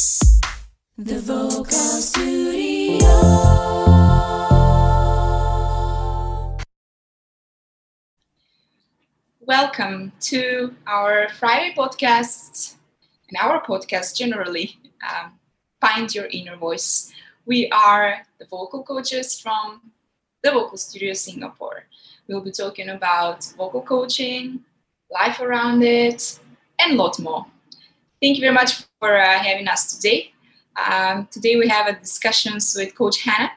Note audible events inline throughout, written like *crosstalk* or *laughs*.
The Vocal Studio. Welcome to our Friday podcast and our podcast generally. Um, Find Your Inner Voice. We are the vocal coaches from the Vocal Studio Singapore. We'll be talking about vocal coaching, life around it, and a lot more. Thank you very much for uh, having us today. Um, today we have a discussions with Coach Hanna,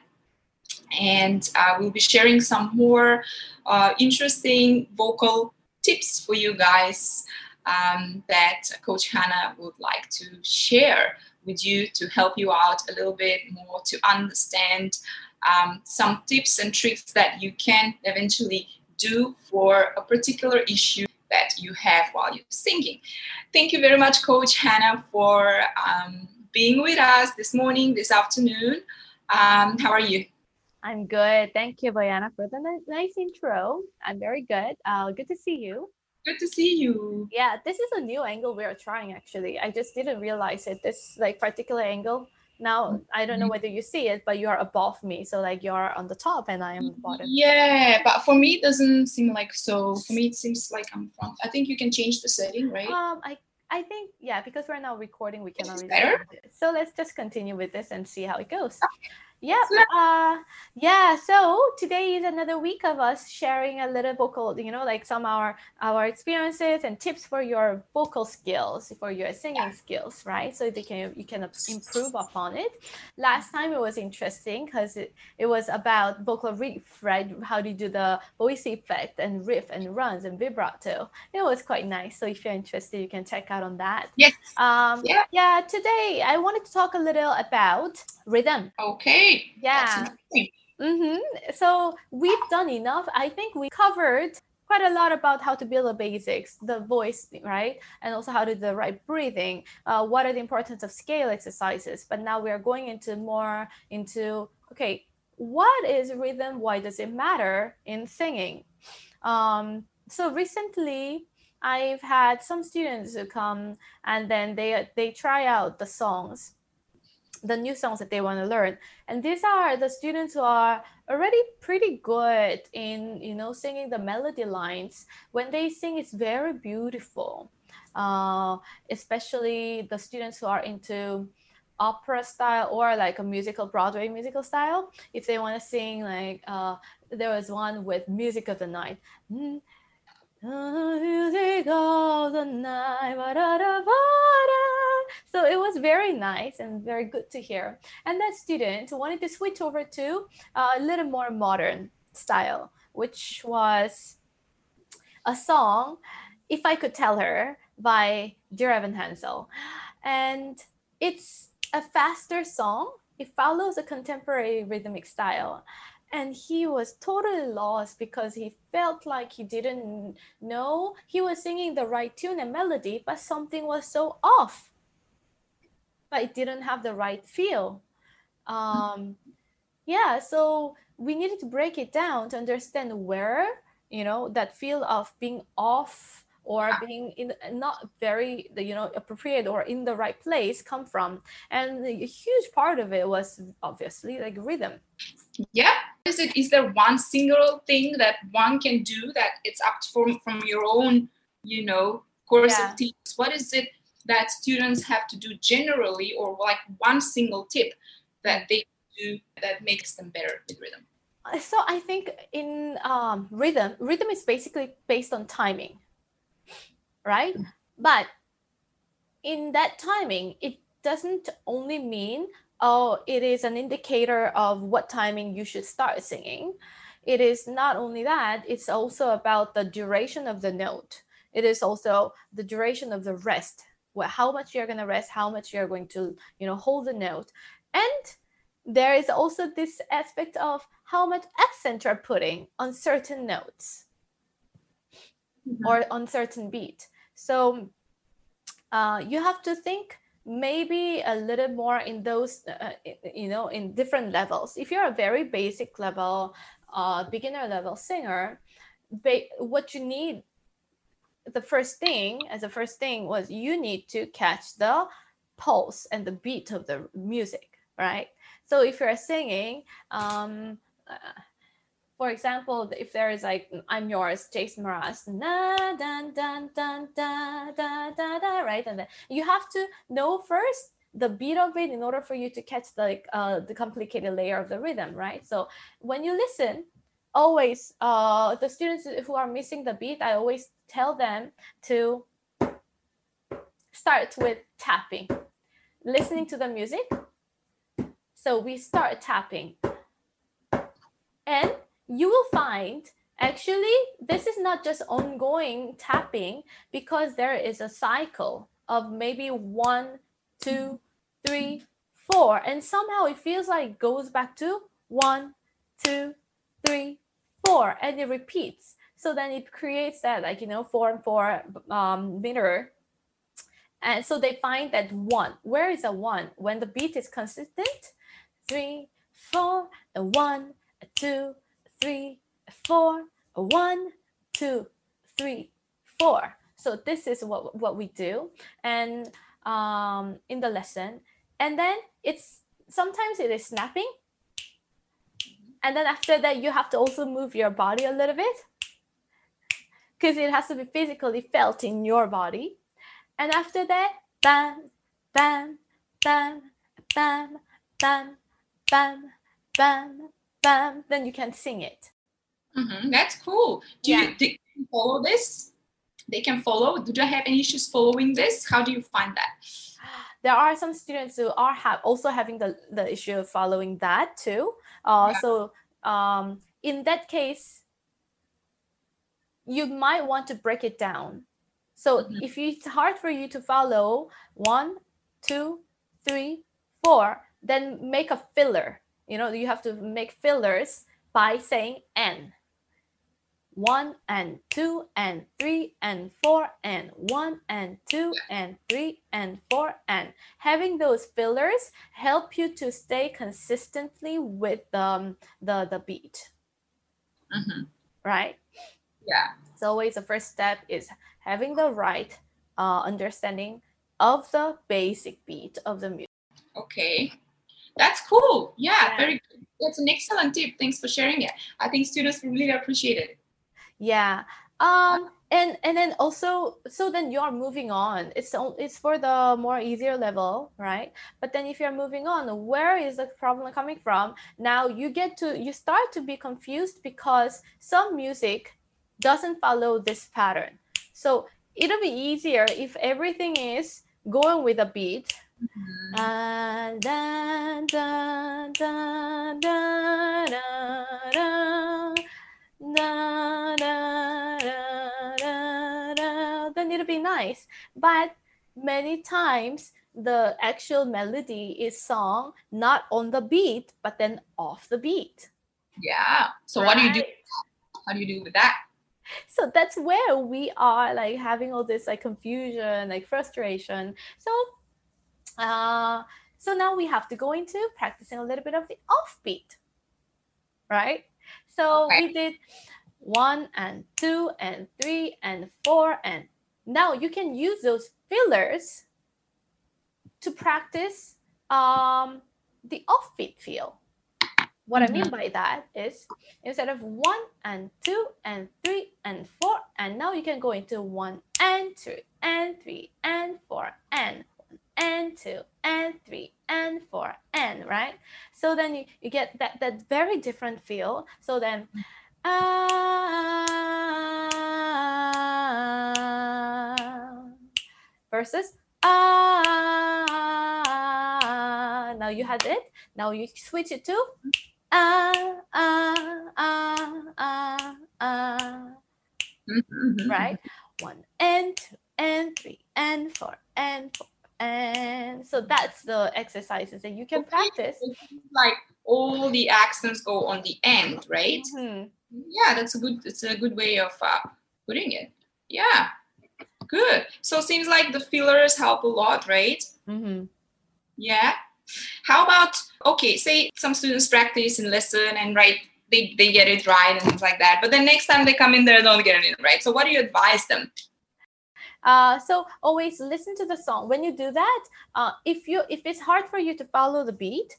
and uh, we'll be sharing some more uh, interesting vocal tips for you guys um, that Coach Hanna would like to share with you to help you out a little bit more to understand um, some tips and tricks that you can eventually do for a particular issue you have while you're singing. Thank you very much, Coach Hanna, for um, being with us this morning, this afternoon. Um, how are you? I'm good. Thank you, Bojana, for the ni- nice intro. I'm very good. Uh, good to see you. Good to see you. Yeah, this is a new angle we are trying actually. I just didn't realize it. This like particular angle. Now I don't know whether you see it, but you are above me. So like you're on the top and I am the bottom. Yeah, but for me it doesn't seem like so. For me it seems like I'm front. I think you can change the setting, right? Um, I I think yeah, because we're now recording, we cannot. It. So let's just continue with this and see how it goes. Yeah, uh, yeah. So today is another week of us sharing a little vocal, you know, like some our our experiences and tips for your vocal skills, for your singing skills, right? So they can you can improve upon it. Last time it was interesting because it, it was about vocal riff, right? How do you do the voice effect and riff and runs and vibrato? It was quite nice. So if you're interested, you can check out on that. Yes. Um, Yeah. yeah. Today I wanted to talk a little about rhythm. Okay. That's Yeah. Mm-hmm. So we've done enough. I think we covered quite a lot about how to build the basics, the voice, right? And also how to do the right breathing. Uh, what are the importance of scale exercises? But now we are going into more into okay, what is rhythm? Why does it matter in singing? Um, so recently, I've had some students who come and then they they try out the songs the new songs that they want to learn. And these are the students who are already pretty good in you know singing the melody lines. When they sing it's very beautiful. Uh, especially the students who are into opera style or like a musical broadway musical style if they want to sing like uh, there was one with music of the night. Mm. Music of the night so it was very nice and very good to hear and that student wanted to switch over to a little more modern style, which was a song, If I Could Tell Her by Dear Evan Hansen. And it's a faster song. It follows a contemporary rhythmic style. And he was totally lost because he felt like he didn't know he was singing the right tune and melody, but something was so off but it didn't have the right feel. Um, yeah, so we needed to break it down to understand where you know that feel of being off or being in not very you know appropriate or in the right place come from and a huge part of it was obviously like rhythm Yeah. Is it is there one single thing that one can do that it's up from from your own, you know, course Yeah. of teaching? What is it that students have to do generally or like one single tip that they do that makes them better with rhythm? so i think in um, rhythm rhythm is basically based on timing right but in that timing it doesn't only mean oh it is an indicator of what timing you should start singing. It is not only that it's also about the duration of the note. It is also the duration of the rest. Wh- how much you're going to rest how much you're going to you know hold the note. And there is also this aspect of how much accent you're putting on certain notes. Or on certain beat. So uh, you have to think maybe a little more in those uh, you know in different levels if you're a very basic level uh, beginner level singer ba- what you need the first thing as the first thing was you need to catch the pulse and the beat of the music, right? So if you're singing, um, uh, for example, if there is like I'm yours, Jason Mraz, na dun dun dun da da da da, right, and then you have to know first the beat of it in order for you to catch the like uh, the complicated layer of the rhythm, right? So when you listen, always uh, the students who are missing the beat, I always tell them to start with tapping, listening to the music. So we start tapping, and you will find actually this is not just ongoing tapping because there is a cycle of maybe one two three four and somehow it feels like it goes back to one two three four and it repeats. So then it creates that like you know four and four um, meter and so they find that one where is a one? When the beat is consistent three four and one a two three, four, one, two, three, four. So this is what, what we do and um, in the lesson. And then it's sometimes it is snapping. And then after that, you have to also move your body a little bit because it has to be physically felt in your body. And after that, bam, bam, bam, bam, bam, bam, bam, bam, then you can sing it. Mm-hmm. That's cool. Do Yeah. you do you follow this? They can follow. Do you have any issues following this? How do you find that? There are some students who are have also having the, the issue of following that too. Uh, Yeah. So um, in that case, you might want to break it down. So Mhm. if it's hard for you to follow one, two, three, four, then make a filler. You know, you have to make fillers by saying and. One and two and three and four and one and two and three and four and having those fillers help you to stay consistently with um, the the beat, Mhm. right? Yeah. So always the first step is having the right uh, understanding of the basic beat of the music. Okay. That's cool. Yeah, Yeah. very good. That's an excellent tip. Thanks for sharing it. I think students really appreciate it. Yeah. Um and and then also so then you're moving on. It's it's for the more easier level, right? But then if you're moving on, where is the problem coming from? Now you get to you start to be confused because some music doesn't follow this pattern. So it'll be easier if everything is going with a beat. Dun, dun, dun, dun, dun, da, da, da, da, da, then it'll be nice. But many times the actual melody is sung not on the beat, but then off the beat. Yeah. So what do you do? How do you do with that? So that's where we are like having all this like confusion, like frustration. So uh so now we have to go into practicing a little bit of the offbeat. Right? So Okay. we did one and two and three and four and now you can use those fillers to practice um the offbeat feel. What I mean by that is instead of one and two and three and four, and now you can go into one and two and three and four and and two and three and four and right. So then you, you get that that very different feel. So then ah versus ah. Now you had it. Now you switch it to ah ah ah ah ah. Mhm. Right? One and two and three and four and four and so that's the exercises that you can practice. Like all the accents go on the end, right? Mhm. Yeah, that's a good. It's a good way of uh, putting it. Yeah, good. So it seems like the fillers help a lot, right? Mhm. Yeah. How about okay? Say some students practice and listen and write. They, they get it right and things like that. But then next time they come in, there don't get it right. So what do you advise them? Uh, so always listen to the song. When you do that, uh, if you if it's hard for you to follow the beat,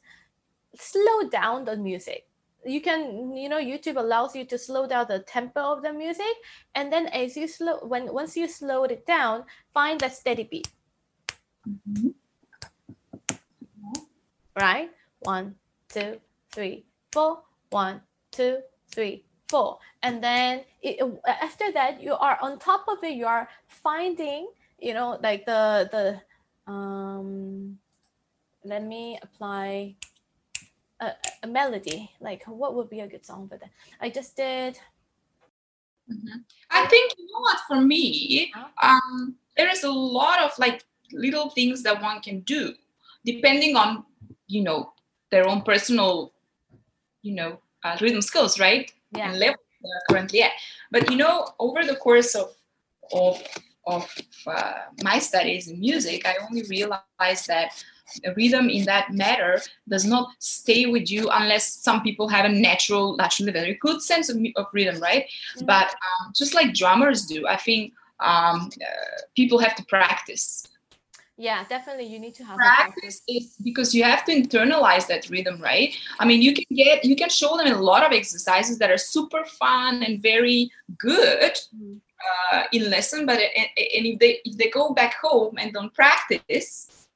slow down the music. You can, you know, YouTube allows you to slow down the tempo of the music, and then as you slow, when once you slowed it down, find that steady beat. Mhm. right? One, two, three, four. One, two, three, four. And then it, after that, you are on top of it. You are finding, you know, like the the um. Let me apply a, a melody. Like, what would be a good song for that? I just did. Mhm. I think you know what for me, um, there is a lot of like little things that one can do, depending on you know their own personal, you know, uh, rhythm skills, right? Yeah. And level they're currently at. But you know, over the course of of of uh, my studies in music, I only realized that a rhythm in that matter does not stay with you unless some people have a natural, naturally very good sense of, of rhythm, right? Mhm. But um, just like drummers do, I think um, uh, people have to practice. Yeah, definitely. You need to have practice. Practice is because you have to internalize that rhythm, right? I mean, you can get, you can show them a lot of exercises that are super fun and very good Mhm. uh, in lesson, but and, and if they if they go back home and don't practice,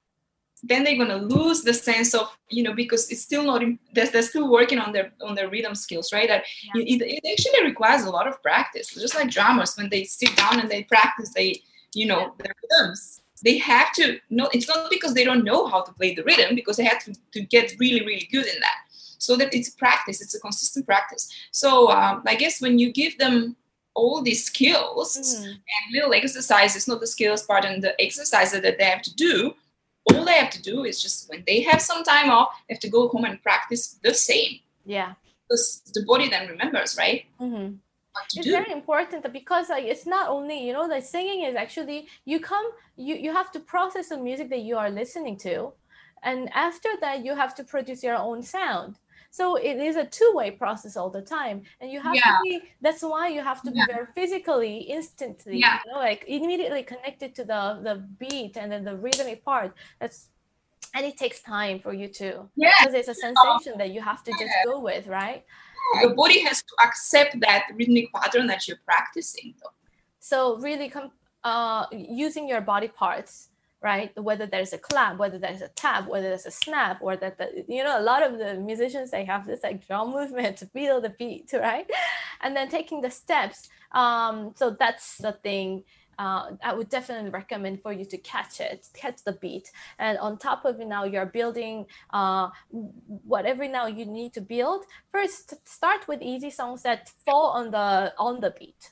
then they're gonna lose the sense of you know because it's still not in, they're, they're still working on their on their rhythm skills, right? That it, it actually requires a lot of practice. Just like drummers, when they sit down and they practice, they you know their rhythms. They have to no. It's not because they don't know how to play the rhythm, because they have to, to get really really good in that. So that it's practice. It's a consistent practice. So um, I guess when you give them all these skills Mhm. and little exercises, not the skills part and the exercises that they have to do, all they have to do is just when they have some time off, they have to go home and practice the same. Yeah. Because the body then remembers, right? hmm to it's do. very important because like it's not only you know like singing is actually you come you you have to process the music that you are listening to and after that you have to produce your own sound. So it is a two-way process all the time and you have to be that's why you have to be very physically instantly Yeah. you know like immediately connected to the the beat and then the rhythmic part. That's and it takes time for you to Yeah. because it's a sensation that you have to just go with right Your body has to accept that rhythmic pattern that you're practicing. Though. So really, com- uh, using your body parts, right? Whether there's a clap, whether there's a tap, whether there's a snap, or that the, you know a lot of the musicians they have this like drum movement to feel the beat, *laughs* right? And then taking the steps. Um, so that's the thing. Uh, I would definitely recommend for you to catch it, catch the beat, and on top of it now you're building uh, whatever now you need to build. First, start with easy songs that fall on the on the beat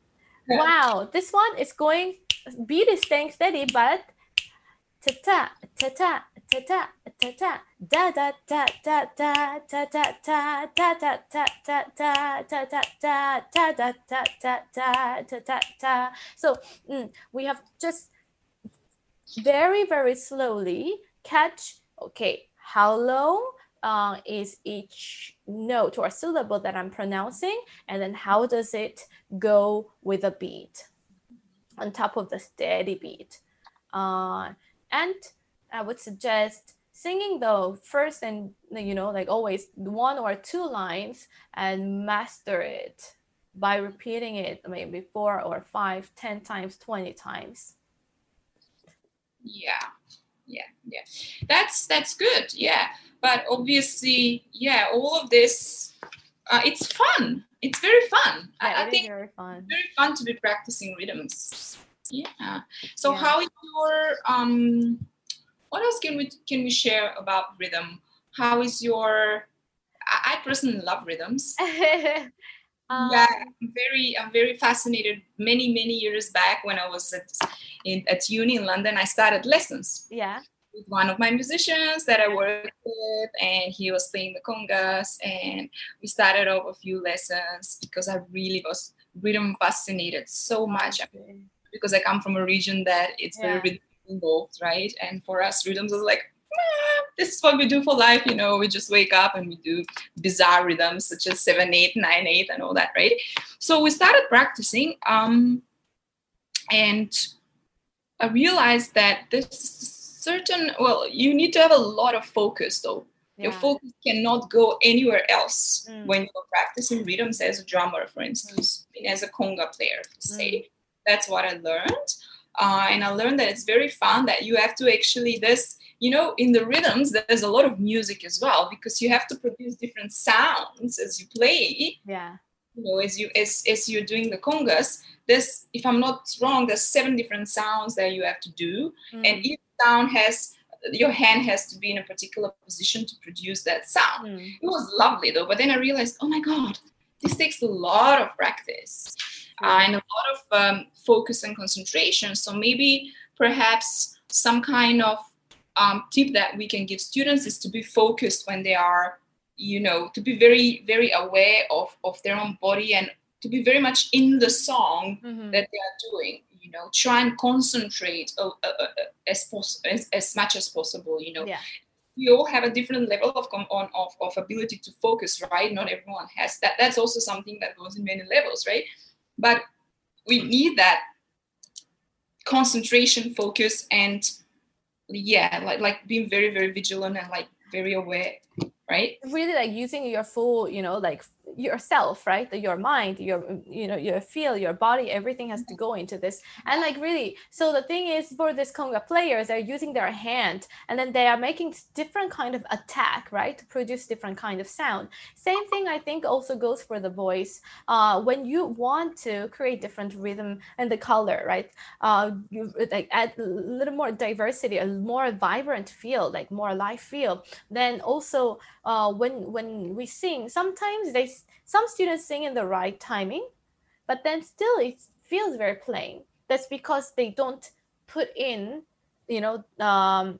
wow this one is going beat is staying steady but ta ta ta ta ta ta ta ta da da da da da ta ta ta ta ta ta ta ta ta ta ta ta ta ta ta ta ta ta ta so mm, we have just very very slowly catch okay how low uh, is each note or syllable that I'm pronouncing, and then how does it go with a beat on top of the steady beat. Uh, and I would suggest singing the first and you know like always one or two lines and master it by repeating it maybe four or five, ten times, twenty times. yeah. Yeah. Yeah. That's that's good. Yeah but obviously yeah all of this uh, it's fun it's very fun Yeah, I, I it is think very fun. very fun to be practicing rhythms yeah so Yeah. how is your um what else can we can we share about rhythm how is your i, I personally love rhythms *laughs* yeah, Um, I'm very, I'm very fascinated. Many, many years back, when I was at in, at uni in London, I started lessons yeah. With one of my musicians that I worked with, and he was playing the congas, and we started off a few lessons because I really was rhythm fascinated so much because I come from a region that it's very rhythm involved, right? And for us, rhythms is like, "Ah, this is what we do for life, you know. We just wake up and we do bizarre rhythms such as seven, eight, nine, eight, and all that, right? So we started practicing, um, and I realized that this certain well, you need to have a lot of focus though. Your focus cannot go anywhere else Mm. when you're practicing rhythms as a drummer, for instance, and as a conga player, say. Mm. That's what I learned. Uh, and I learned that it's very fun that you have to actually, this, you know, in the rhythms, there's a lot of music as well because you have to produce different sounds as you play Yeah. You know as you as as you're doing the congas there's if i'm not wrong there's seven different sounds that you have to do Mm. and each sound has your hand has to be in a particular position to produce that sound Mm. it was lovely though but then i realized oh my god this takes a lot of practice uh, and a lot of um, focus and concentration so maybe perhaps some kind of um, tip that we can give students is to be focused when they are you know to be very very aware of of their own body and to be very much in the song Mhm. that they are doing you know try and concentrate uh, uh, uh, as, pos- as as much as possible you know. Yeah. we all have a different level of com- on of, of ability to focus right? Not everyone has that. That's also something that goes in many levels right? But we need that concentration focus and yeah like like being very very vigilant and like very aware right? Really like using your full you know like yourself right? Your mind your you know your feel your body everything has to go into this. And like really so the thing is for this conga players they're using their hand and then they are making different kind of attack right to produce different kind of sound. Same thing i think also goes for the voice. Uh, when you want to create different rhythm and the color right uh, you like add a little more diversity a more vibrant feel like more live feel then also uh, when when we sing sometimes they some students sing in the right timing but then still it feels very plain. That's because they don't put in you know um,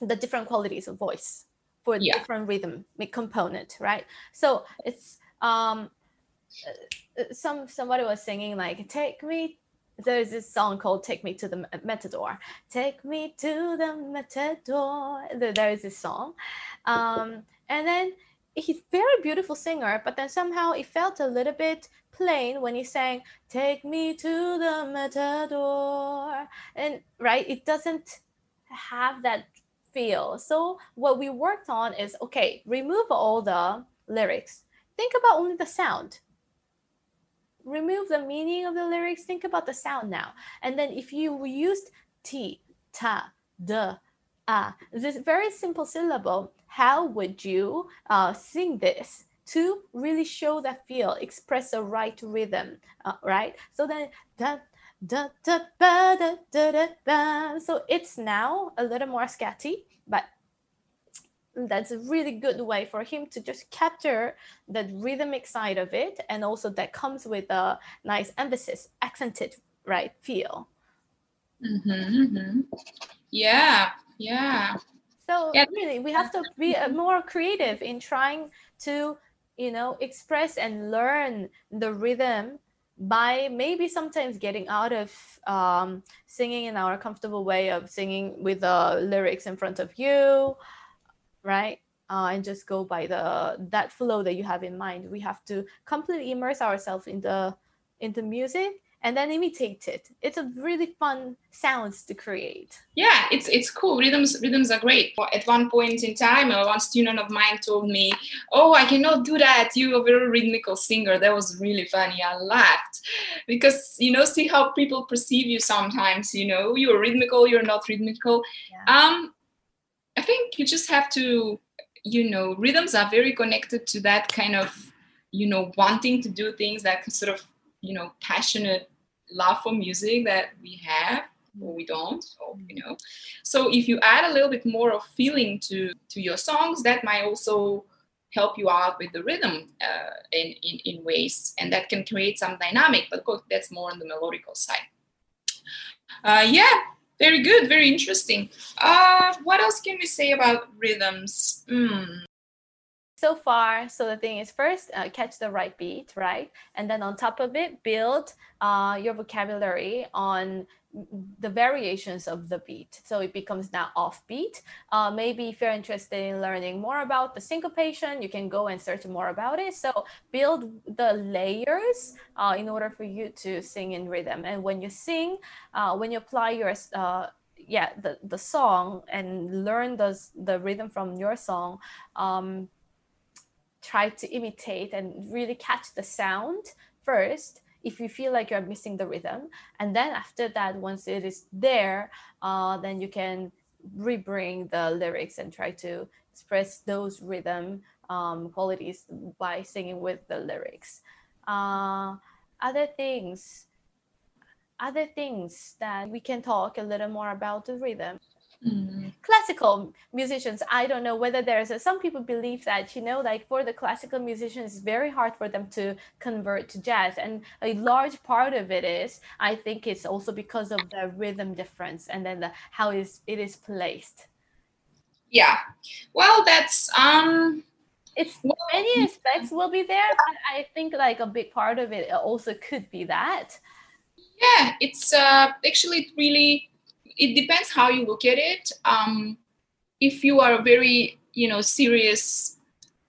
the different qualities of voice for Yeah. different rhythm component right? So it's um uh, uh, some somebody was singing like take me there's this song called take me to the matador. Take me to the matador There- there is this song. Um and then he's a very beautiful singer but then somehow it felt a little bit plain when he sang take me to the matador. And right it doesn't have that feel. So what we worked on is okay remove all the lyrics. Think about only the sound. Remove the meaning of the lyrics. Think about the sound now. And then if you used t ta the ah this very simple syllable. How would you uh, sing this to really show that feel express the right rhythm uh, right? So then da, da, da, ba, da, da, da, ba. so it's now a little more scatty but that's a really good way for him to just capture that rhythmic side of it and also that comes with a nice emphasis accented right feel hmm yeah yeah. So Yeah. really we have to be more creative in trying to you know express and learn the rhythm by maybe sometimes getting out of um, singing in our comfortable way of singing with the lyrics in front of you right? Uh, and just go by the that flow that you have in mind. We have to completely immerse ourselves in the in the music and then imitate it. It's a really fun sounds to create. Yeah it's it's cool. Rhythms rhythms are great. At one point in time uh, one student of mine told me oh i cannot do that. You're a very rhythmical singer. That was really funny. I laughed. Because you know see how people perceive you sometimes you know? You're rhythmical you're not rhythmical. Yeah. um i think you just have to you know rhythms are very connected to that kind of you know wanting to do things that sort of you know passionate love for music that we have or we don't or you know. So if you add a little bit more of feeling to to your songs that might also help you out with the rhythm uh, in, in, in ways and that can create some dynamic but course, that's more on the melodical side. Uh, yeah very good very interesting. Uh, what else can we say about rhythms? Mm. So far so the thing is first uh, catch the right beat right and then on top of it build uh, your vocabulary on the variations of the beat. So it becomes now offbeat. Uh, maybe if you're interested in learning more about the syncopation, you can go and search more about it. So build the layers uh, in order for you to sing in rhythm. And when you sing, uh, when you apply your uh, yeah the, the song and learn the, the rhythm from your song, um, try to imitate and really catch the sound first if you feel like you're missing the rhythm. And then after that once it is there uh, then you can rebring the lyrics and try to express those rhythm um, qualities by singing with the lyrics. Uh, other things other things that we can talk a little more about the rhythm. Mm. Classical musicians, I don't know whether there's a, some people believe that, you know, like for the classical musicians, it's very hard for them to convert to jazz. And a large part of it is, I think it's also because of the rhythm difference and then the, how is it is placed. Yeah. Well, that's, um, it's well, many aspects will be there, but I think like a big part of it also could be that. Yeah, it's uh, actually really it depends how you look at it. Um, if you are a very you know serious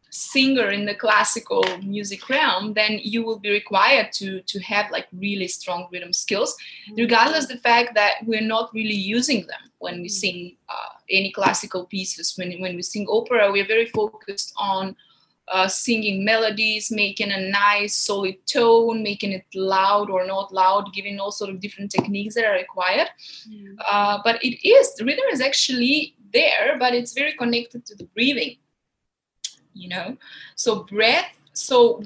singer in the classical music realm then you will be required to to have like really strong rhythm skills mm-hmm. regardless the fact that we're not really using them when we mm-hmm. sing uh, any classical pieces when, when we sing opera we're very focused on uh, singing melodies, making a nice solid tone, making it loud or not loud, giving all sort of different techniques that are required. Mm. Uh, but it is the rhythm is actually there, but it's very connected to the breathing. You know, so breath. So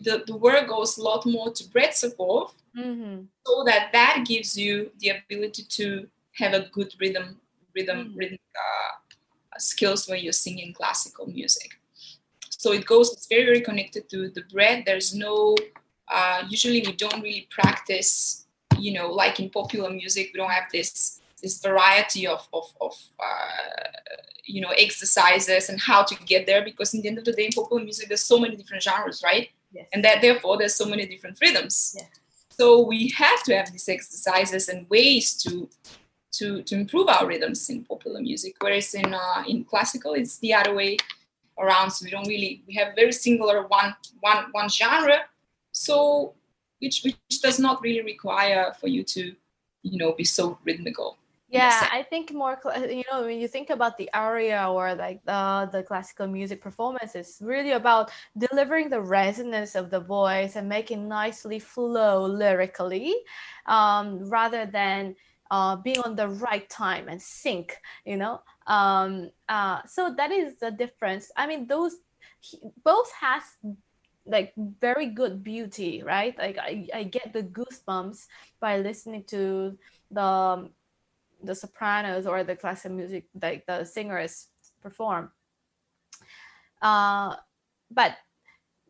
the, the work goes a lot more to breath support, mm-hmm. so that that gives you the ability to have a good rhythm rhythm mm-hmm. rhythm uh, skills when you're singing classical music. So it goes, it's very, very connected to the bread. There's no, uh, usually we don't really practice, you know, like in popular music, we don't have this this variety of, of, of uh, you know exercises and how to get there because in the end of the day in popular music there's so many different genres right yes. and that therefore there's so many different rhythms yes. so we have to have these exercises and ways to to to improve our rhythms in popular music whereas in uh, in classical it's the other way around so we don't really we have very singular one one one genre. So which which does not really require for you to you know be so rhythmical. Yeah i think more you know when you think about the aria or like the the classical music performance it's really about delivering the resonance of the voice and making nicely flow lyrically um, rather than uh, being on the right time and sync you know? Um, uh, so that is the difference. I mean those both has like very good beauty right? Like I, I get the goosebumps by listening to the the sopranos or the classical music like the singers perform. Uh but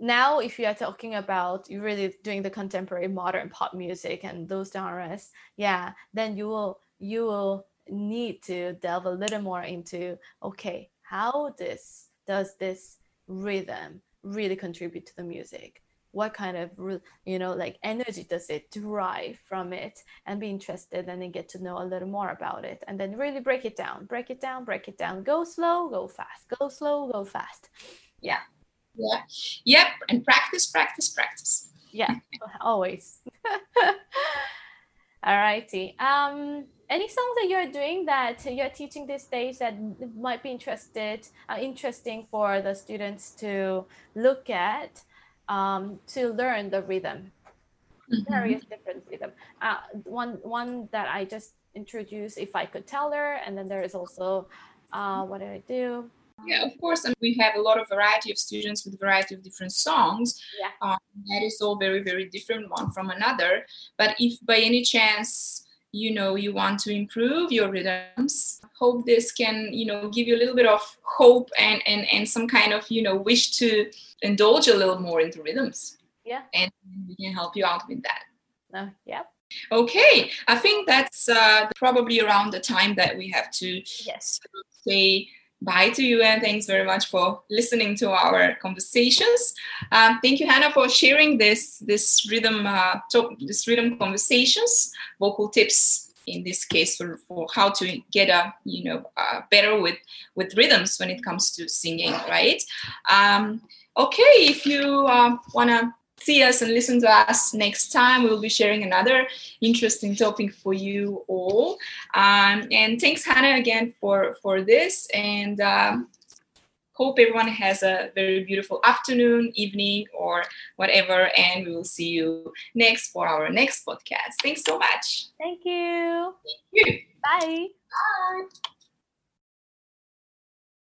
now if you are talking about you really doing the contemporary modern pop music and those genres yeah then you will you will need to delve a little more into okay how this does this rhythm really contribute to the music? What kind of you know like energy does it derive from it? And be interested and then get to know a little more about it. And then really break it down break it down break it down. Go slow go fast. Go slow go fast. Yeah yeah. Yep. And practice practice practice. Yeah *laughs* always. *laughs* All righty. Um any songs that you're doing that you're teaching these days that might be interested uh, interesting for the students to look at um, to learn the rhythm? Mm-hmm. various different rhythm. Uh, one one that i just introduced if i could tell her and then there is also uh, what did i do yeah of course and we have a lot of variety of students with a variety of different songs yeah. Um, that is all very very different one from another but if by any chance you know you want to improve your rhythms I hope this can you know give you a little bit of hope and and and some kind of you know wish to indulge a little more into rhythms Yeah. and we can help you out with that Uh, yeah. okay i think that's uh, probably around the time that we have to Yes. say bye to you and thanks very much for listening to our conversations. Um, thank you, Hanna, for sharing this this rhythm uh, talk, this rhythm conversations, vocal tips in this case for, for how to get a you know uh, better with with rhythms when it comes to singing, right? Um, okay, if you uh, wanna see us and listen to us next time, we'll be sharing another interesting topic for you all. Um, and thanks, Hanna, again for for this. And um, hope everyone has a very beautiful afternoon, evening, or whatever. And we will see you next for our next podcast. Thanks so much. Thank you. Thank you. Bye. Bye.